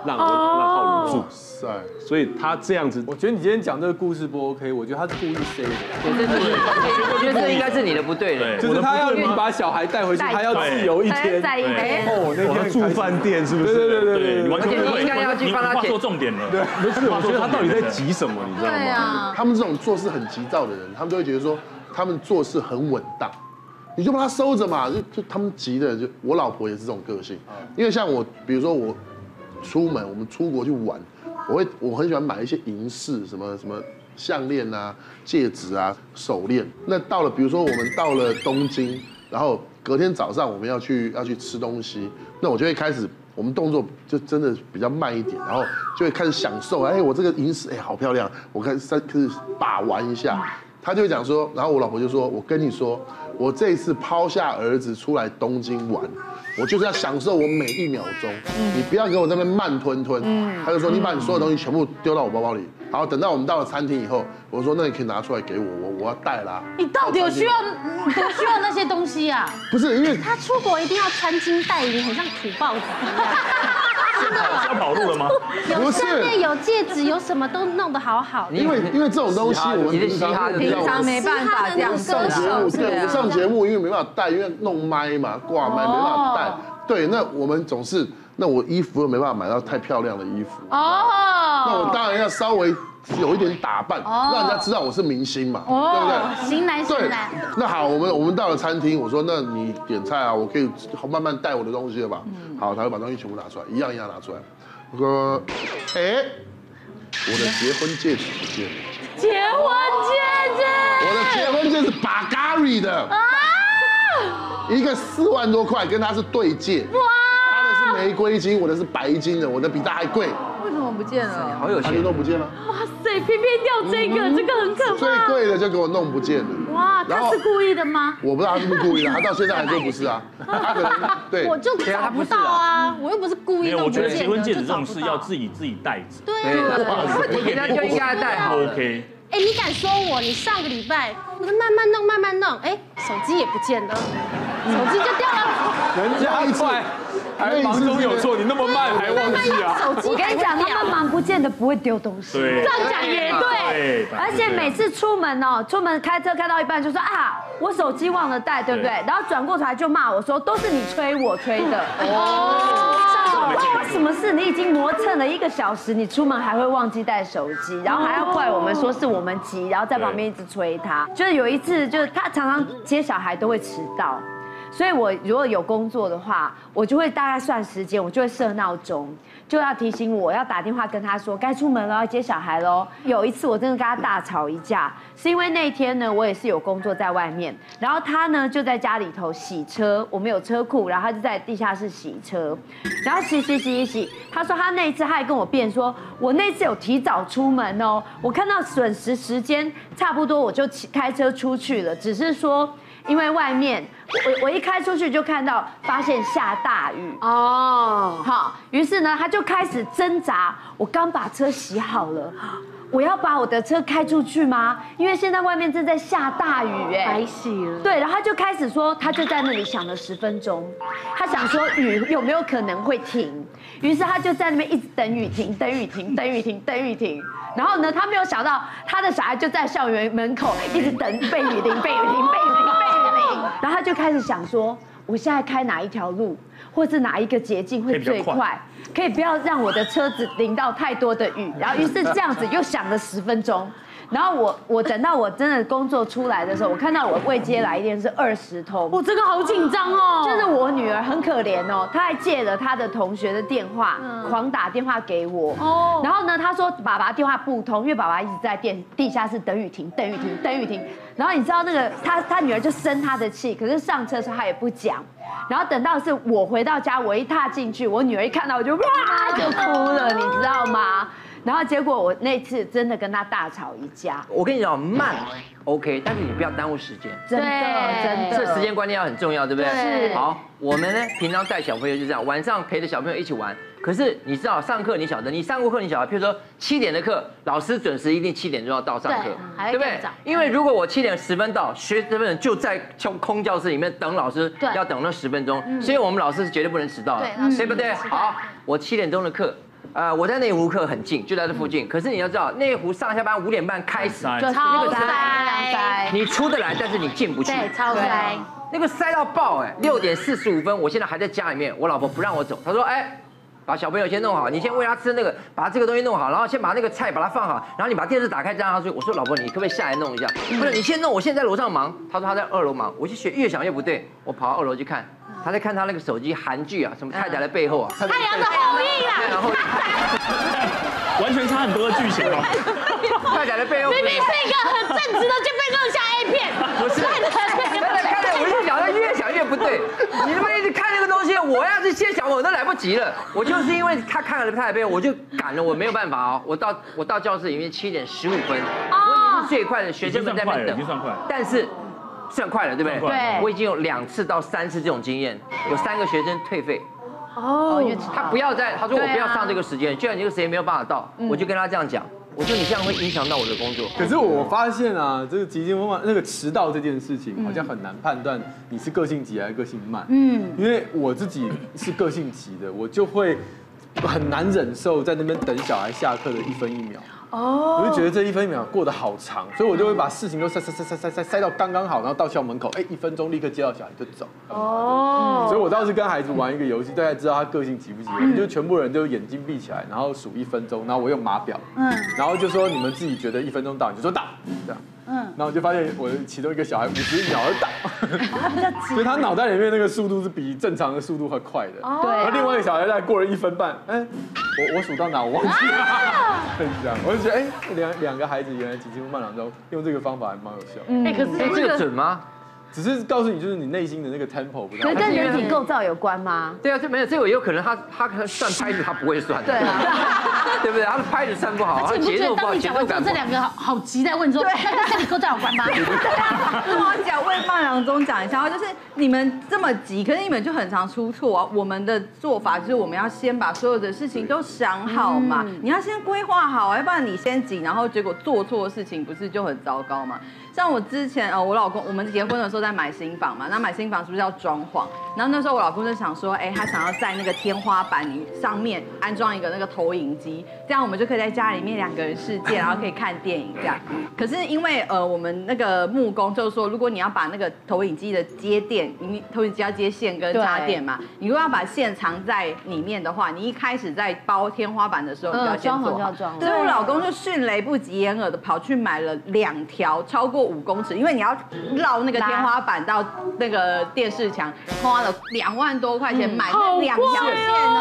[SPEAKER 8] 让让浩如住。塞，所以他这样子，
[SPEAKER 9] 我觉得你今天讲这个故事不 OK，我觉得他是故意塞的。
[SPEAKER 3] 我觉得这应该是你的不对的，
[SPEAKER 9] 就是他要你把小孩带回去，他要自由一天。
[SPEAKER 8] 哦，那天住饭店是不是？
[SPEAKER 9] 对对对对，
[SPEAKER 3] 你完全不应该要去帮他
[SPEAKER 6] 说重点了。
[SPEAKER 8] 对，不是，我觉得他到底在急什么，你知道
[SPEAKER 1] 吗？
[SPEAKER 4] 他们这种做事很急躁的人，他们就会觉得说他们做事很稳当。你就把它收着嘛，就就他们急的，就我老婆也是这种个性，因为像我，比如说我出门，我们出国去玩，我会我很喜欢买一些银饰，什么什么项链啊、戒指啊、手链。那到了，比如说我们到了东京，然后隔天早上我们要去要去吃东西，那我就会开始，我们动作就真的比较慢一点，然后就会开始享受，哎，我这个银饰，哎，好漂亮，我开始开始把玩一下。他就会讲说，然后我老婆就说，我跟你说。我这一次抛下儿子出来东京玩，我就是要享受我每一秒钟。你不要给我在那边慢吞吞。他就说，你把你所有东西全部丢到我包包里，然后等到我们到了餐厅以后，我说那你可以拿出来给我，我我要带啦。
[SPEAKER 1] 你到底有需要多需要那些东西啊？
[SPEAKER 4] 不是因为
[SPEAKER 7] 他出国一定要穿金戴银，很像土包子。
[SPEAKER 6] 要跑路了吗？
[SPEAKER 7] 有项链，有戒指，有什么都弄得好好。
[SPEAKER 4] 因为因为这种东西我们平常
[SPEAKER 2] 平常没办法这样
[SPEAKER 4] 上节目，对，上节目因为没办法带，因为弄麦嘛，挂麦没办法带。对，那我们总是，那我衣服又没办法买到太漂亮的衣服。哦。那我当然要稍微。有一点打扮，让人家知道我是明星嘛，对不对？
[SPEAKER 1] 型男型男。
[SPEAKER 4] 那好，我们我们到了餐厅，我说那你点菜啊，我可以慢慢带我的东西了吧？好，他会把东西全部拿出来，一样一样拿出来。我说，哎，我的结婚戒指不见了。
[SPEAKER 1] 结婚戒指。
[SPEAKER 4] 我的结婚戒指，Bulgari 的。啊。一个四万多块，跟他是对戒。哇。玫瑰金，我的是白金的，我的比它还贵。
[SPEAKER 2] 为什么不见了，
[SPEAKER 3] 好有钱，
[SPEAKER 4] 都不见了。
[SPEAKER 1] 哇塞，偏偏掉这个，这个很可怕。
[SPEAKER 4] 最贵的就给我弄不见了。
[SPEAKER 1] 哇，他是故意的吗？
[SPEAKER 4] 我不知道他是不是故意的，他 到现在还说不是啊。
[SPEAKER 7] 对，我就找不到啊，我又不是故意的。
[SPEAKER 6] 我觉得结婚戒指这种事要自己自己带着。
[SPEAKER 7] 对，
[SPEAKER 3] 你那就应该带好。
[SPEAKER 6] OK。
[SPEAKER 7] 哎，你敢说我？你上个礼拜我就慢慢弄，慢慢弄，哎，手机也不见了，手机就掉了。
[SPEAKER 9] 人家快。还忙中有错，你那么慢还忘记啊？
[SPEAKER 2] 我跟你讲，他们忙不见得不会丢东西。
[SPEAKER 6] 对，
[SPEAKER 1] 这样讲也对。
[SPEAKER 2] 而且每次出门哦，出门开车开到一半就说啊，我手机忘了带，对不对？然后转过头来就骂我说，都是你催我催的。哦。关我什么事？你已经磨蹭了一个小时，你出门还会忘记带手机，然后还要怪我们说是我们急，然后在旁边一直催他。就是有一次，就是他常常接小孩都会迟到。所以，我如果有工作的话，我就会大概算时间，我就会设闹钟，就要提醒我要打电话跟他说该出门了，要接小孩喽。有一次我真的跟他大吵一架，是因为那天呢，我也是有工作在外面，然后他呢就在家里头洗车，我们有车库，然后他就在地下室洗车，然后洗洗洗洗洗，他说他那一次他还跟我辩说，我那次有提早出门哦，我看到准时时间差不多，我就骑开车出去了，只是说。因为外面，我我一开出去就看到，发现下大雨哦，好，于是呢，他就开始挣扎。我刚把车洗好了，我要把我的车开出去吗？因为现在外面正在下大雨，哎，
[SPEAKER 1] 白洗了。
[SPEAKER 2] 对，然后他就开始说，他就在那里想了十分钟，他想说雨有没有可能会停，于是他就在那边一直等雨停，等雨停，等雨停，等雨停。然后呢，他没有想到他的小孩就在校园门口一直等被雨淋，被雨淋，被雨淋。然后他就开始想说，我现在开哪一条路，或是哪一个捷径会最快，可以不要让我的车子淋到太多的雨。然后于是这样子又想了十分钟。然后我我等到我真的工作出来的时候，我看到我未接来电是二十通，
[SPEAKER 1] 我这个好紧张哦。
[SPEAKER 2] 就是我女儿很可怜哦，她还借了她的同学的电话，狂打电话给我。哦。然后呢，她说爸爸电话不通，因为爸爸一直在电地下室等雨停，等雨停，等雨停。然后你知道那个她她女儿就生她的气，可是上车的时候她也不讲。然后等到是我回到家，我一踏进去，我女儿一看到我就哇就哭了，你知道吗？然后结果我那次真的跟他大吵一架。
[SPEAKER 3] 我跟你讲，慢，OK，但是你不要耽误时间。
[SPEAKER 2] 真的，真的。
[SPEAKER 3] 这时间观念要很重要，对不对？
[SPEAKER 2] 是。
[SPEAKER 3] 好，我们呢，平常带小朋友就这样，晚上陪着小朋友一起玩。可是你知道，上课你晓得，你上过课你晓得，譬如说七点的课，老师准时一定七点就要到上课，对不对？因为如果我七点十分到，学生们就在空教室里面等老师，要等那十分钟，所以我们老师是绝对不能迟到的，对不对？好，我七点钟的课。呃，我在内湖课很近，就在这附近。可是你要知道，内湖上下班五点半开始，
[SPEAKER 1] 就超塞，
[SPEAKER 3] 你出得来，但是你进不去，
[SPEAKER 1] 对，超塞，
[SPEAKER 3] 那个塞到爆哎！六点四十五分，我现在还在家里面，我老婆不让我走，她说哎。把小朋友先弄好，你先喂他吃那个，把这个东西弄好，然后先把那个菜把它放好，然后你把电视打开，这样他睡。我说老婆，你可不可以下来弄一下？不是，你先弄，我现在在楼上忙。他说他在二楼忙，我就学越想越不对，我跑到二楼去看，他在看他那个手机韩剧啊，什么太太的背后啊，
[SPEAKER 1] 太阳的后裔啊，
[SPEAKER 3] 然后
[SPEAKER 6] 完全差很多的剧情哦。
[SPEAKER 3] 太太的背后
[SPEAKER 1] 明明是。一个很正直的，就被弄下 A 片，
[SPEAKER 3] 不是。越想越不对，你他妈一直看那个东西，我要是先想我都来不及了。我就是因为他看了太太我就赶了，我没有办法哦。我到我到教室里面七点十五分，我已经是最快的，学生们在那边等，
[SPEAKER 6] 已经算快了，
[SPEAKER 3] 但是算快了，对不对？
[SPEAKER 1] 对，
[SPEAKER 3] 我已经有两次到三次这种经验，有三个学生退费。哦，他不要再，他说我不要上这个时间，既然这个时间没有办法到，我就跟他这样讲。我说你这样会影响到我的工作。
[SPEAKER 9] 可是我发现啊，这个急性风那个迟到这件事情，好像很难判断你是个性急还是个性慢。嗯，因为我自己是个性急的，我就会很难忍受在那边等小孩下课的一分一秒。哦，我就觉得这一分一秒过得好长，所以我就会把事情都塞塞塞塞塞塞塞到刚刚好，然后到校门口，哎，一分钟立刻接到小孩就走。哦，所以我当时跟孩子玩一个游戏，大家知道他个性急不急？我们就全部人都眼睛闭起来，然后数一分钟，然后我用码表，嗯，然后就说你们自己觉得一分钟到，你就说到，这样。嗯，然后我就发现我的其中一个小孩五十秒而倒，所以他脑袋里面那个速度是比正常的速度还快的。对，然后另外一个小孩在过了一分半，哎，我我数到哪我忘记了，是这样，我就觉得哎，两两个孩子原来急性慢郎中用这个方法还蛮有效。
[SPEAKER 3] 哎，可是这个准吗？
[SPEAKER 9] 只是告诉你，就是你内心的那个 tempo 不太。
[SPEAKER 2] 可是跟人体构造有关吗？
[SPEAKER 3] 对啊，这没有，这个也有可能他他可能算拍子他不会算。对啊，对不对？他的拍子算不好，他节奏不好，节奏感。
[SPEAKER 1] 这两个好好急在问说，跟跟你构造有关吗？
[SPEAKER 2] 我讲为慢郎中讲一下，就是你们这么急，可是你们就很常出错啊。我们的做法就是我们要先把所有的事情都想好嘛，你要先规划好，要不然你先急，然后结果做错事情，不是就很糟糕吗？像我之前呃，我老公我们结婚的时候在买新房嘛，那买新房是不是要装潢？然后那时候我老公就想说，哎，他想要在那个天花板上面安装一个那个投影机，这样我们就可以在家里面两个人世界，然后可以看电影这样。可是因为呃，我们那个木工就是说，如果你要把那个投影机的接电，你投影机要接线跟插电嘛，你如果要把线藏在里面的话，你一开始在包天花板的时候，你就要先做好。所以我老公就迅雷不及掩耳的跑去买了两条超过五公尺，因为你要绕那个天花板到那个电视墙，花了两万多块钱买那两条线呢，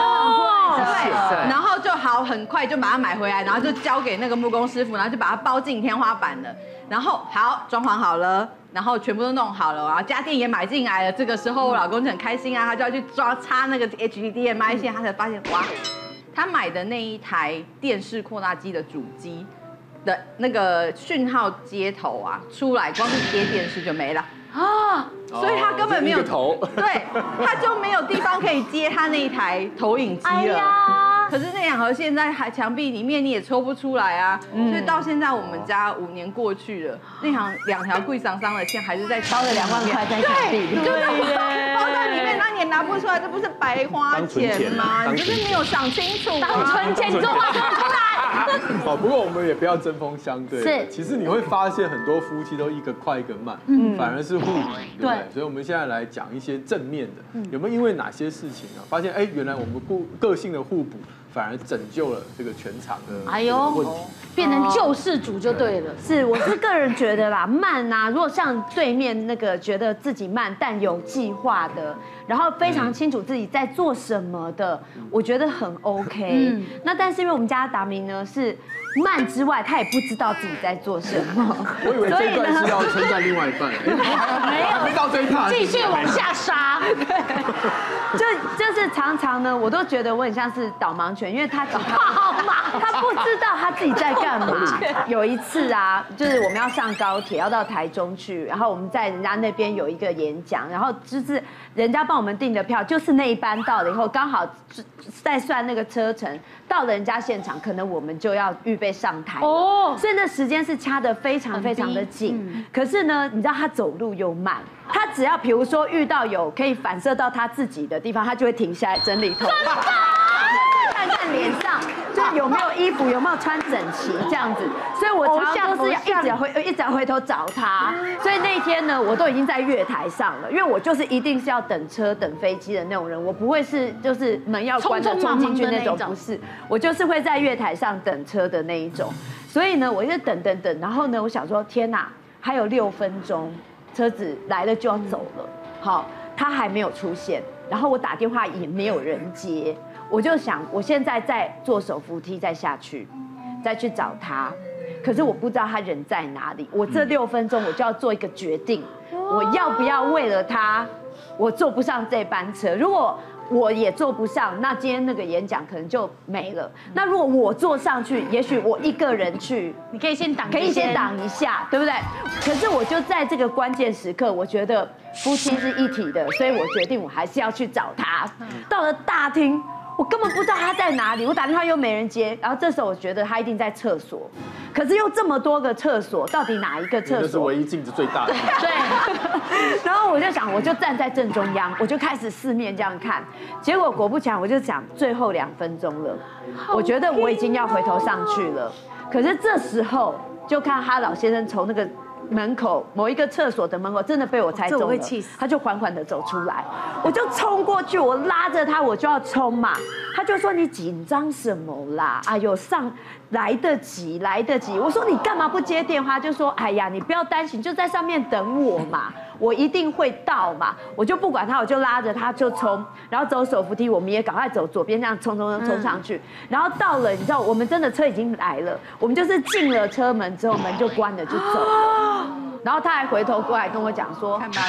[SPEAKER 2] 对，然后就好很快就把它买回来，然后就交给那个木工师傅，然后就把它包进天花板了，然后好装潢好了，然后全部都弄好了，然后家电也买进来了，这个时候我老公就很开心啊，他就要去抓插那个 HDMI 线，他才发现哇，他买的那一台电视扩大机的主机。的那个讯号接头啊，出来光是接电视就没了啊，所以他根本没有头，对，他就没有地方可以接他那一台投影机了。哎呀，可是那两条线在还墙壁里面你也抽不出来啊，所以到现在我们家五年过去了，那条两条贵桑桑的线还是在包了两万块在墙壁里，对，包在里面，那你也拿不出来，这不是白花钱吗？你就是没有想清楚，当存钱你就花出来。
[SPEAKER 9] 哦，不过我们也不要针锋相对。是，其实你会发现很多夫妻都一个快一个慢，嗯，反而是互补，对？所以，我们现在来讲一些正面的，有没有因为哪些事情啊，发现哎，原来我们个个性的互补，反而拯救了这个全场的哎呦，
[SPEAKER 1] 变成救世主就对了。
[SPEAKER 2] 是，我是个人觉得啦，慢啊，如果像对面那个觉得自己慢但有计划的，然后非常清楚自己在做什么的，我觉得很 OK。嗯，那但是因为我们家达明呢是。慢之外，他也不知道自己在做什么。
[SPEAKER 9] 我以为这一段是要称赞另外一半，没有，没到这一趴，
[SPEAKER 1] 继续往下杀。
[SPEAKER 2] 就就是常常呢，我都觉得我很像是导盲犬，因为他 他不知道他自己在干嘛。有一次啊，就是我们要上高铁，要到台中去，然后我们在人家那边有一个演讲，然后就是人家帮我们订的票，就是那一班到了以后，刚好在算那个车程，到了人家现场，可能我们就要预备。上台哦，所以那时间是掐得非常非常的紧。可是呢，你知道他走路又慢，他只要比如说遇到有可以反射到他自己的地方，他就会停下来整理头发。看看脸上，就有没有衣服，有没有穿整齐这样子。所以我常常都是一直回一直回头找他。所以那一天呢，我都已经在月台上了，因为我就是一定是要等车等飞机的那种人，我不会是就是门要关的冲进去那种，不是，我就是会在月台上等车的那一种。所以呢，我就等等等，然后呢，我想说，天哪，还有六分钟，车子来了就要走了，好，他还没有出现，然后我打电话也没有人接。我就想，我现在在坐手扶梯再下去，再去找他，可是我不知道他人在哪里。我这六分钟我就要做一个决定，我要不要为了他，我坐不上这班车？如果我也坐不上，那今天那个演讲可能就没了。那如果我坐上去，也许我一个人去，
[SPEAKER 1] 你可以先挡，
[SPEAKER 2] 可以先挡一下，对不对？可是我就在这个关键时刻，我觉得夫妻是一体的，所以我决定我还是要去找他。到了大厅。我根本不知道他在哪里，我打电话又没人接，然后这时候我觉得他一定在厕所，可是又这么多个厕所，到底哪一个厕所？
[SPEAKER 9] 这是唯一镜子最大的。
[SPEAKER 2] 对。然后我就想，我就站在正中央，我就开始四面这样看，结果果不其然，我就想最后两分钟了，我觉得我已经要回头上去了，可是这时候就看哈老先生从那个。门口某一个厕所的门口，真的被我猜中了，他就缓缓的走出来，我就冲过去，我拉着他，我就要冲嘛，他就说，你紧张什么啦？哎呦，上来得及，来得及。我说你干嘛不接电话？就说哎呀，你不要担心，就在上面等我嘛。我一定会到嘛，我就不管他，我就拉着他就冲，然后走手扶梯，我们也赶快走左边，这样冲冲冲冲上去，然后到了，你知道，我们真的车已经来了，我们就是进了车门之后，门就关了就走。了，然后他还回头过来跟我讲说，你看，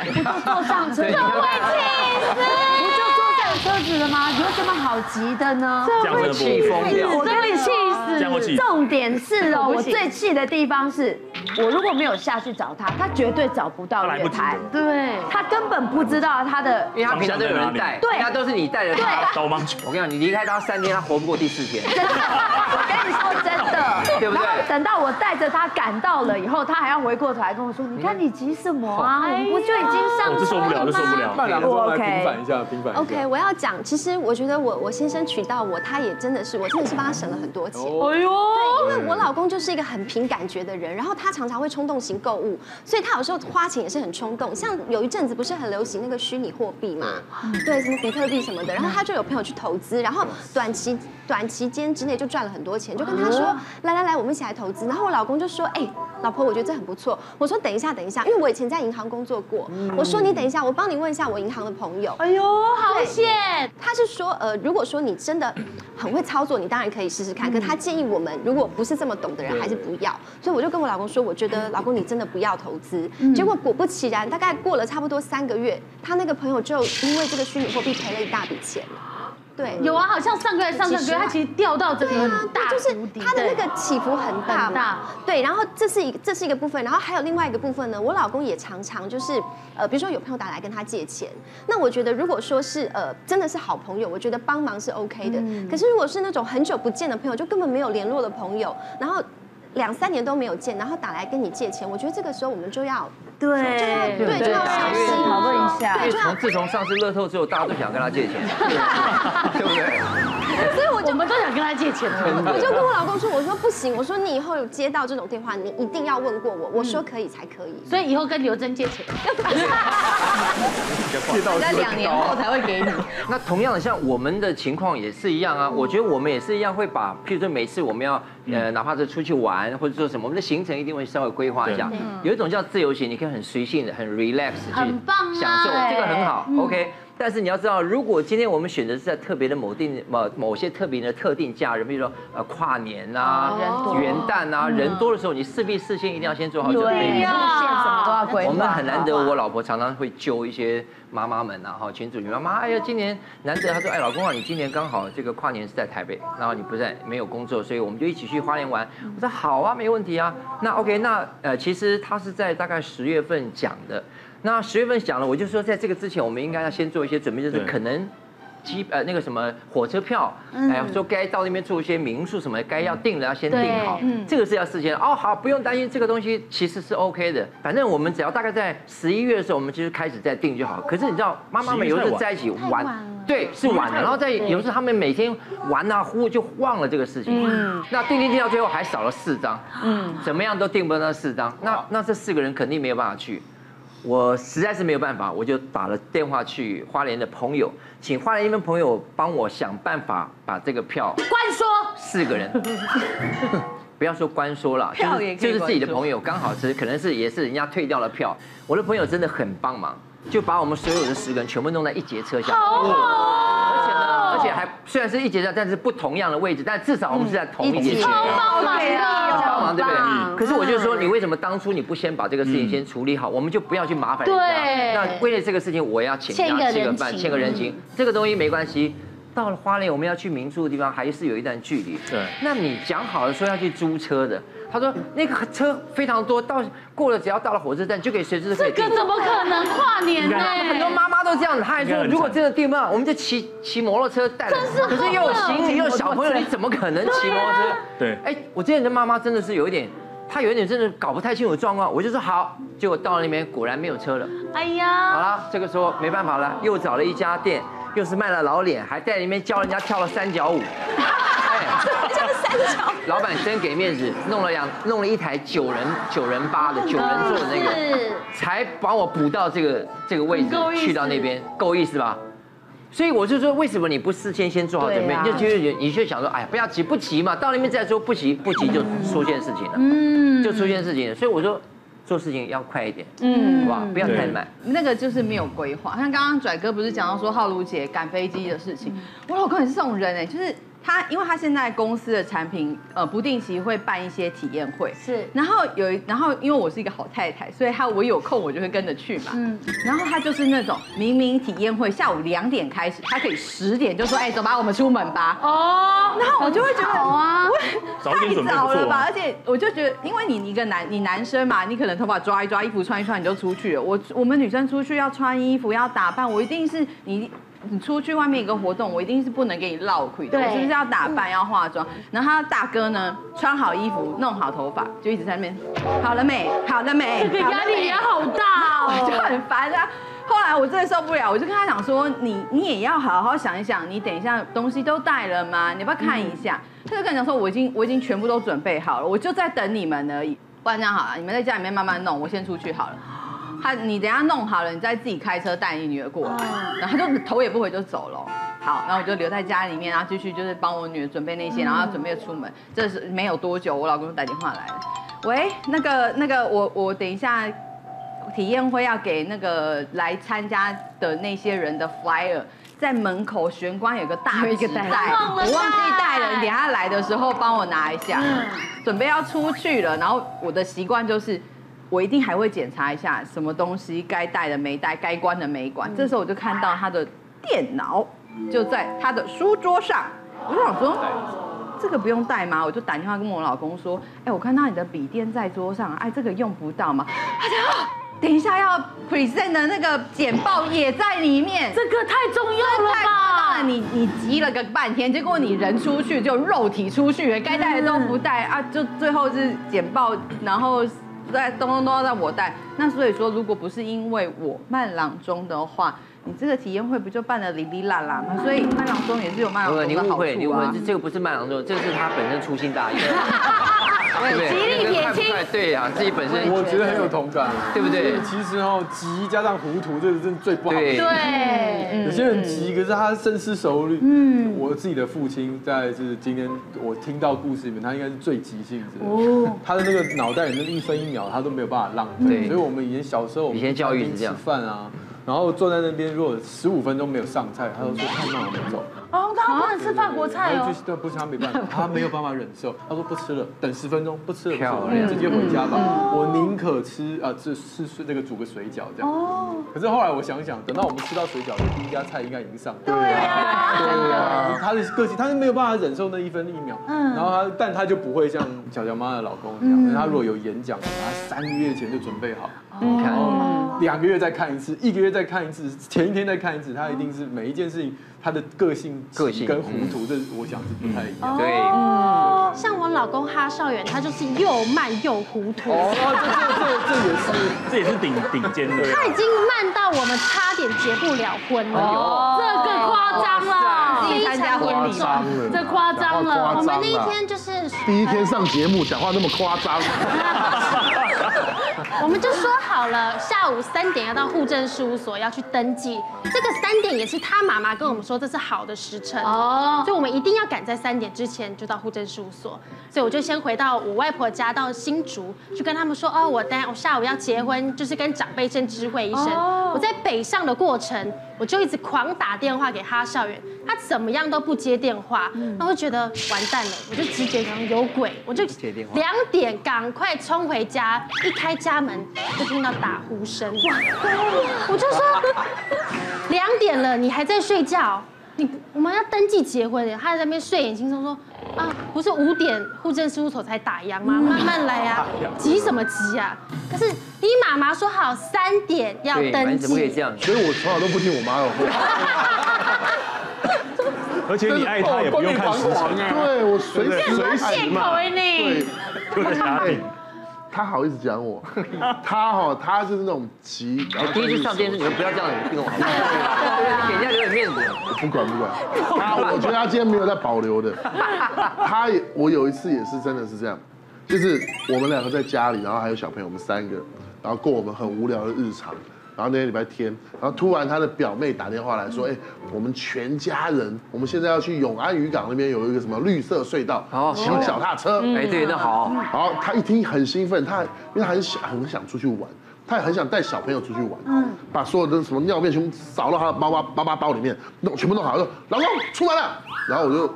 [SPEAKER 2] 我就坐上车，怎么会气死？车子了吗？有什么好急的呢？
[SPEAKER 6] 这会气疯掉，
[SPEAKER 2] 我跟你气死。重点是哦，我最气的地方是。我如果没有下去找他，他绝对找不到月台。对，他根本不知道他的，
[SPEAKER 3] 因为他平常都有人带，对，他都是你带着他。
[SPEAKER 6] 对，
[SPEAKER 3] 我跟你讲，你离开他三天，他活不过第四天。
[SPEAKER 2] 真的，我跟你说真的，对不对？等到我带着他赶到了以后，他还要回过头来跟我说：“你看你急什么啊？我们不就已经上车了吗？”
[SPEAKER 6] 这受不了，这受不了。
[SPEAKER 9] 慢两分来平反一下，平反一下。
[SPEAKER 5] OK，我要讲，其实我觉得我我先生娶到我，他也真的是，我真的是帮他省了很多钱。哎呦，对，因为我老公就是一个很凭感觉的人，然后他常常会冲动型购物，所以他有时候花钱也是很冲动。像有一阵子不是很流行那个虚拟货币嘛，对，什么比特币什么的，然后他就有朋友去投资，然后短期短期间之内就赚了很多钱，就跟他说，来来来，我们一起来投资。然后我老公就说，哎，老婆，我觉得这很不错。我说等一下，等一下，因为我以前在银行工作过。我说你等一下，我帮你问一下我银行的朋友。
[SPEAKER 1] 哎呦，好险！
[SPEAKER 5] 他是说，呃，如果说你真的很会操作，你当然可以试试看。可他建议我们，如果不是这么懂的人，还是不要。所以我就跟我老公说，我觉得老公你真。真的不要投资，结果果不其然，大概过了差不多三个月，他那个朋友就因为这个虚拟货币赔了一大笔钱。对，
[SPEAKER 1] 有啊，好像上个月、上上个月，他其实掉到这个很大，
[SPEAKER 5] 就是他的那个起伏很大嘛。对，然后这是一这是一个部分，然后还有另外一个部分呢。我老公也常常就是呃，比如说有朋友打来跟他借钱，那我觉得如果说是呃真的是好朋友，我觉得帮忙是 OK 的。可是如果是那种很久不见的朋友，就根本没有联络的朋友，然后。两三年都没有见，然后打来跟你借钱，我觉得这个时候我们就要
[SPEAKER 2] 对，就要对，就要小心讨论一下。
[SPEAKER 3] 对，从自从上次乐透之后，大家都想跟他借钱，对不对？
[SPEAKER 1] 所以我就我们都想跟他借钱。
[SPEAKER 5] 我就跟我老公说，我说不行，我说你以后有接到这种电话，你一定要问过我，我说可以才可以。
[SPEAKER 1] 所以以后跟刘真借钱，
[SPEAKER 9] 借到
[SPEAKER 2] 在两年后才会给你。
[SPEAKER 3] 那同样的，像我们的情况也是一样啊。我觉得我们也是一样，会把，譬如说每次我们要。呃，哪怕是出去玩或者做什么，我们的行程一定会稍微规划一下。有一种叫自由行，你可以很随性的、很 relax 去享受，这个很好。OK，但是你要知道，如果今天我们选择是在特别的某定某某些特别的特定假日，比如说呃跨年啊、元旦啊，人多的时候，你势必事先一定要先做好准备。
[SPEAKER 2] 对呀，什么都要规划。
[SPEAKER 3] 我们很难得，我老婆常常会揪一些。妈妈们呐，哈，群主你妈妈，哎呀，今年难得，她说，哎，老公啊，你今年刚好这个跨年是在台北，然后你不在，没有工作，所以我们就一起去花莲玩。我说好啊，没问题啊。那 OK，那呃，其实他是在大概十月份讲的。那十月份讲了，我就说在这个之前，我们应该要先做一些准备，就是可能。机呃那个什么火车票，哎，说该到那边住一些民宿什么，该要订的要先订好，这个是要事先哦，好，不用担心，这个东西其实是 OK 的，反正我们只要大概在十一月的时候，我们其实开始在订就好。可是你知道，妈妈们有时候在一起玩。对，是玩的。然后在有时候他们每天玩啊呼就忘了这个事情。嗯。那订订订到最后还少了四张。嗯。怎么样都订不到那四张。那那这四个人肯定没有办法去。我实在是没有办法，我就打了电话去花莲的朋友，请花莲一边朋友帮我想办法把这个票
[SPEAKER 1] 关说。
[SPEAKER 3] 四个人。不要说关说了，就是就是自己的朋友，刚好是可能是也是人家退掉了票。我的朋友真的很帮忙，就把我们所有的十个人全部弄在一节车厢。而且还虽然是一节车，但是不同样的位置，但至少我们是在同一节超。
[SPEAKER 1] 帮忙啊！
[SPEAKER 3] 帮忙对不对？可是我就说，你为什么当初你不先把这个事情先处理好？我们就不要去麻烦人家。那为了这个事情，我要请人家吃个饭，欠个人情。这个东西没关系。到了花莲，我们要去民宿的地方，还是有一段距离。对，那你讲好了说要去租车的，他说那个车非常多，到过了只要到了火车站就可以随时可以。
[SPEAKER 1] 这个怎么可能跨年呢？
[SPEAKER 3] 很多妈妈都这样子，他还说如果真的订不到，我们就骑骑摩托车带。真是可是又有行李又有小朋友，你怎么可能骑摩托车？
[SPEAKER 6] 对。哎，
[SPEAKER 3] 我之前的妈妈真的是有一点，她有一点真的搞不太清楚状况。我就说好，结果到了那边果然没有车了。哎呀，好了，这个时候没办法了，又找了一家店。又是卖了老脸，还在里面教人家跳了三角舞。老板真给面子，弄了两弄了一台九人九人八的九人座的那个，才把我补到这个这个位置去到那边，够意思吧？所以我就说，为什么你不事先先做好准备？就觉得你就想说，哎呀，不要急，不急嘛，到那边再说，不急不急就出现事情了，嗯，就出现事情了。所以我说。做事情要快一点，嗯，哇，不要太慢。
[SPEAKER 10] 那个就是没有规划，像刚刚拽哥不是讲到说浩如姐赶飞机的事情，我老公也是这种人哎，就是。他因为他现在公司的产品，呃，不定期会办一些体验会，是。然后有，然后因为我是一个好太太，所以他我有空我就会跟着去嘛。嗯。然后他就是那种明明体验会下午两点开始，他可以十点就说，哎，走吧，我们出门吧。哦。然后我就会觉得，啊，太早了吧？而且我就觉得，因为你一个男，你男生嘛，你可能头发抓一抓，衣服穿一穿，你就出去了。我我们女生出去要穿衣服，要打扮，我一定是你。你出去外面一个活动，我一定是不能给你落亏的。对，我是不是要打扮，要化妆？然后他大哥呢，穿好衣服，弄好头发，就一直在那边，好了没？好了没？
[SPEAKER 1] 这个压力也好大哦，
[SPEAKER 10] 就很烦啊。后来我真的受不了，我就跟他讲说，你你也要好好想一想，你等一下东西都带了吗？你要不要看一下？嗯、他就跟你讲说，我已经我已经全部都准备好了，我就在等你们而已。不然这样好了，你们在家里面慢慢弄，我先出去好了。他，你等下弄好了，你再自己开车带你女儿过来，然后他就头也不回就走了。好，然后我就留在家里面，然后继续就是帮我女儿准备那些，然后准备出门。这是没有多久，我老公就打电话来了，喂，那个那个我我等一下体验会要给那个来参加的那些人的 flyer，在门口玄关有个大纸袋，我忘记带了，你等下来的时候帮我拿一下。准备要出去了，然后我的习惯就是。我一定还会检查一下什么东西该带的没带，该关的没关。这时候我就看到他的电脑就在他的书桌上，我就想说，这个不用带吗？我就打电话跟我老公说，哎，我看到你的笔电在桌上，哎，这个用不到吗？他说，等一下要 present 的那个简报也在里面，
[SPEAKER 1] 这个太重要了吧？
[SPEAKER 10] 你你急了个半天，结果你人出去就肉体出去，该带的都不带啊，就最后是简报，然后。带东东都要让我带，那所以说，如果不是因为我慢郎中的话，你这个体验会不就办的哩哩啦啦吗？所以慢郎中也是有慢郎中的好处啊。你误会，你误会，这这个不是慢郎中，这个是他本身粗心大意。
[SPEAKER 1] 对不对？吉利撇清。
[SPEAKER 3] 对呀，自己本身
[SPEAKER 9] 我觉得很有同感，
[SPEAKER 3] 对不对？
[SPEAKER 9] 其实哦，急加上糊涂，这个真的最不好。对。有些人急，可是他深思熟虑。嗯。我自己的父亲在就是今天我听到故事里面，他应该是最急性子。哦。他的那个脑袋里面一分一秒他都没有办法浪费。所以我们以前小时候，
[SPEAKER 3] 以前教育是这样。
[SPEAKER 9] 吃饭啊。然后坐在那边，如果十五分钟没有上菜，他就说太慢了，我们走。
[SPEAKER 1] 哦，他不能吃法国菜哦。
[SPEAKER 9] 对，不是他没办法，他没有办法忍受。他说不吃了，等十分钟，不吃了，不吃了，直接回家吧。我宁可吃啊，这是是那个煮个水饺这样。哦。可是后来我想想，等到我们吃到水饺的第一家菜应该已经上了。
[SPEAKER 1] 对呀。
[SPEAKER 9] 对呀。他的个性，他是没有办法忍受那一分一秒。嗯。然后他，但他就不会像小乔妈的老公一样，他如果有演讲，他三个月前就准备好。你看。两个月再看一次，一个月再看一次，前一天再看一次，他一定是每一件事情。他的个性、个性跟糊涂，这我想是不太一样。
[SPEAKER 3] 对，
[SPEAKER 7] 像我老公哈少远，他就是又慢又糊涂。
[SPEAKER 9] 哦，这这这也是，
[SPEAKER 6] 这也是顶顶尖的。
[SPEAKER 7] 他已经慢到我们差点结不了婚了。哦，
[SPEAKER 1] 这个夸张了，
[SPEAKER 7] 非常严重，
[SPEAKER 1] 这夸张了。
[SPEAKER 7] 我们那一天就是
[SPEAKER 4] 第一天上节目，讲话那么夸张。
[SPEAKER 7] 我们就说好了，下午三点要到户政事务所要去登记。这个三点也是他妈妈跟我们说这是好的时辰哦，所以我们一定要赶在三点之前就到户政事务所。所以我就先回到我外婆家，到新竹去跟他们说哦，我等下我下午要结婚，就是跟长辈先知会一声。我在北上的过程，我就一直狂打电话给哈少远，他怎么样都不接电话，那我就觉得完蛋了，我就直觉可能有鬼，我就两点赶快冲回家，一开家门就听到打呼声，我就说 两点了，你还在睡觉？你我们要登记结婚，他在那边睡眼惺忪说啊，不是五点户政事务所才打烊吗？慢慢来呀，急什么急啊？可是你妈妈说好三点要登记，
[SPEAKER 3] 怎么可以这样？
[SPEAKER 4] 所以我从小都不听我妈的话。
[SPEAKER 8] 而且你爱他也不用看时辰，
[SPEAKER 4] 对我随随
[SPEAKER 1] 时嘛。对，
[SPEAKER 4] 对。他好意思讲我，他哈，他就是那种急。
[SPEAKER 3] 第一次上电视，你们不要这样听我，给人家留点面子。
[SPEAKER 4] 不管不管，他我觉得他今天没有在保留的。他也，我有一次也是真的是这样，就是我们两个在家里，然后还有小朋友，我们三个，然后过我们很无聊的日常。然后那天礼拜天，然后突然他的表妹打电话来说：“哎，我们全家人，我们现在要去永安渔港那边有一个什么绿色隧道，骑脚踏车。
[SPEAKER 3] 哎，对，那好。
[SPEAKER 4] 好，他一听很兴奋，他因为他很想很想出去玩，他也很想带小朋友出去玩。嗯，把所有的什么尿片全部扫到他的包包包包包里面，弄全部弄好，说老公出门了。然后我就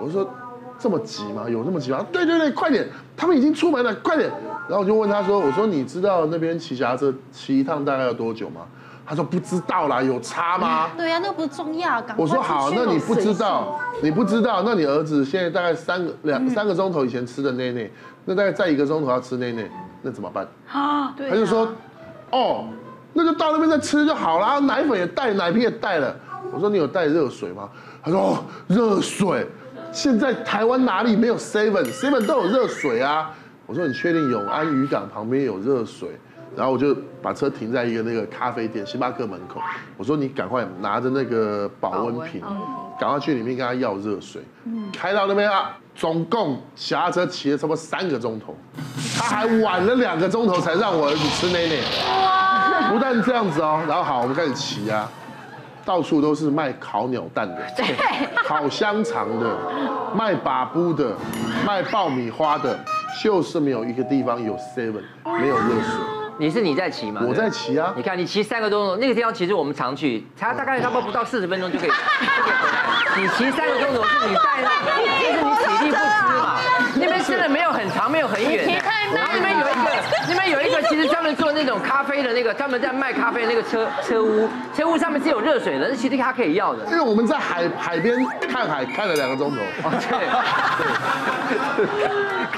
[SPEAKER 4] 我就说这么急吗？有那么急吗？对对对，快点，他们已经出门了，快点。”然后我就问他说：“我说你知道那边骑脚踏车骑一趟大概要多久吗？”他说：“不知道啦，有差吗？”
[SPEAKER 7] 对呀，那不重要。
[SPEAKER 4] 我说：“好，那你不知道，你不知道，那你儿子现在大概三个两三个钟头以前吃的内内，那大概再一个钟头要吃内内，那怎么办？”啊，对。他就说：“哦，那就到那边再吃就好了，奶粉也带，奶瓶也带了。”我说：“你有带热水吗？”他说：“哦，热水，现在台湾哪里没有 seven？seven 都有热水啊。”我说，你确定永安渔港旁边有热水？然后我就把车停在一个那个咖啡店星巴克门口。我说，你赶快拿着那个保温瓶，赶快去里面跟他要热水。开到那边啊，总共小阿车骑了差不多三个钟头，他还晚了两个钟头才让我儿子吃奶奶。哇！不但这样子哦，然后好，我们开始骑啊，到处都是卖烤鸟蛋的，对烤香肠的，卖把布的，卖爆米花的。就是没有一个地方有 seven，没有热水。
[SPEAKER 3] 你是你在骑吗？
[SPEAKER 4] 我在骑啊。
[SPEAKER 3] 你看你骑三个多钟头，那个地方其实我们常去，它大概差不多不到四十分钟就可以。你骑三个钟头是你带的，其实你体力不支嘛。那边真的没有很长，没有很远。然后那边有一个，那边有一个，其实做那种咖啡的那个，专门在卖咖啡的那个车车屋，车屋上面是有热水的，那其实他可以要的。
[SPEAKER 4] 因为我们在海海边看海看了两个钟头。对，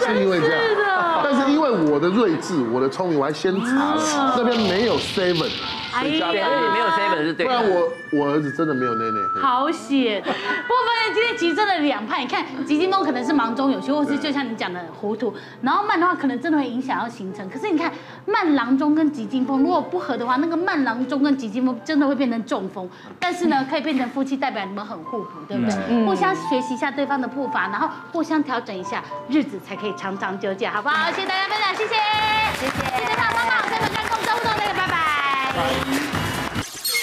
[SPEAKER 4] 是因为这样。但是因为我的睿智，我的聪明，我还先查了，那边没有 seven。
[SPEAKER 3] 哎呀，没有 seven 是对，
[SPEAKER 4] 不然我我儿子真的没有内内。
[SPEAKER 1] 好险！我发现今天其实真的两派，你看急惊风可能是忙中有序，或是就像你讲的糊涂，然后慢的话可能真的会影响到行程。可是你看慢郎中跟吉金风如果不合的话，那个慢郎中跟吉金风真的会变成中风。但是呢，可以变成夫妻，代表你们很互补，对不对？互相学习一下对方的步伐，然后互相调整一下，日子才可以长长久久，好不好？谢谢大家分享，谢谢，谢谢，谢谢大帮忙，在门家共周互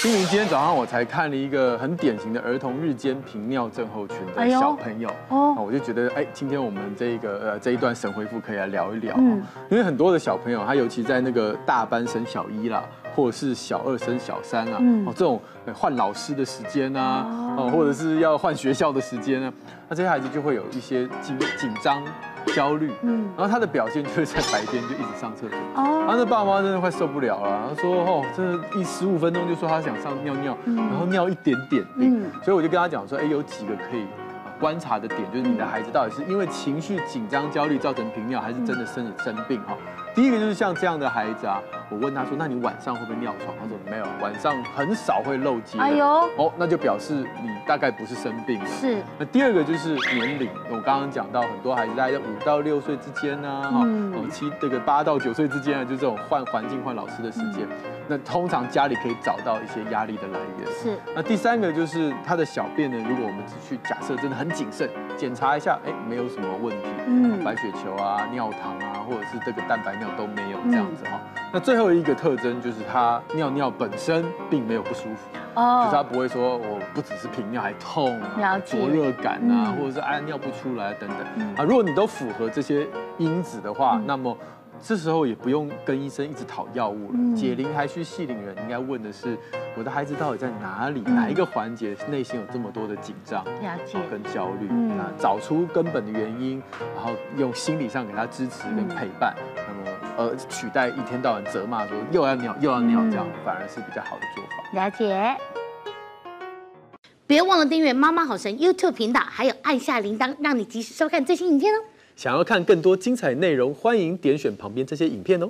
[SPEAKER 9] 清明今天早上我才看了一个很典型的儿童日间频尿症候群的小朋友，哦，我就觉得，哎，今天我们这个呃这一段神回复可以来聊一聊，嗯，因为很多的小朋友，他尤其在那个大班升小一啦，或者是小二升小三啊，哦，这种换老师的时间啊，哦，或者是要换学校的时间啊，那这些孩子就会有一些紧紧张。焦虑，嗯，然后他的表现就是在白天就一直上厕所，哦，然后那爸妈真的快受不了了，他说哦，真的一十五分钟就说他想上尿尿，然后尿一点点，嗯，所以我就跟他讲说，哎，有几个可以观察的点，就是你的孩子到底是因为情绪紧张、焦虑造成频尿，还是真的生生病哈？第一个就是像这样的孩子啊，我问他说：“那你晚上会不会尿床？”他说：“没有，晚上很少会漏接。”哎呦，哦，那就表示你大概不是生病了。
[SPEAKER 1] 是。
[SPEAKER 9] 那第二个就是年龄，我刚刚讲到很多孩子大概在五到六岁之间呢，哈，哦七这个八到九岁之间啊，就这种换环境、换老师的时间。那通常家里可以找到一些压力的来源。
[SPEAKER 1] 是。
[SPEAKER 9] 那第三个就是他的小便呢，如果我们只去假设真的很谨慎检查一下，哎，没有什么问题，嗯，白血球啊、尿糖啊，或者是这个蛋白尿都没有这样子哈。那最后一个特征就是他尿尿本身并没有不舒服，哦，就是他不会说我不只是频尿还痛啊、灼热感啊，或者是哎尿不出来等等啊。如果你都符合这些因子的话，那么。这时候也不用跟医生一直讨药物了。解铃还需系铃人，应该问的是我的孩子到底在哪里，哪一个环节内心有这么多的紧张、
[SPEAKER 1] 了解
[SPEAKER 9] 跟焦虑？那找出根本的原因，然后用心理上给他支持跟陪伴。那么呃，取代一天到晚责骂说又要尿又要尿这样，反而是比较好的做法。
[SPEAKER 1] 了解。别忘了订阅妈妈好神 YouTube 频道，还有按下铃铛，让你及时收看最新影片哦。
[SPEAKER 9] 想要看更多精彩内容，欢迎点选旁边这些影片哦。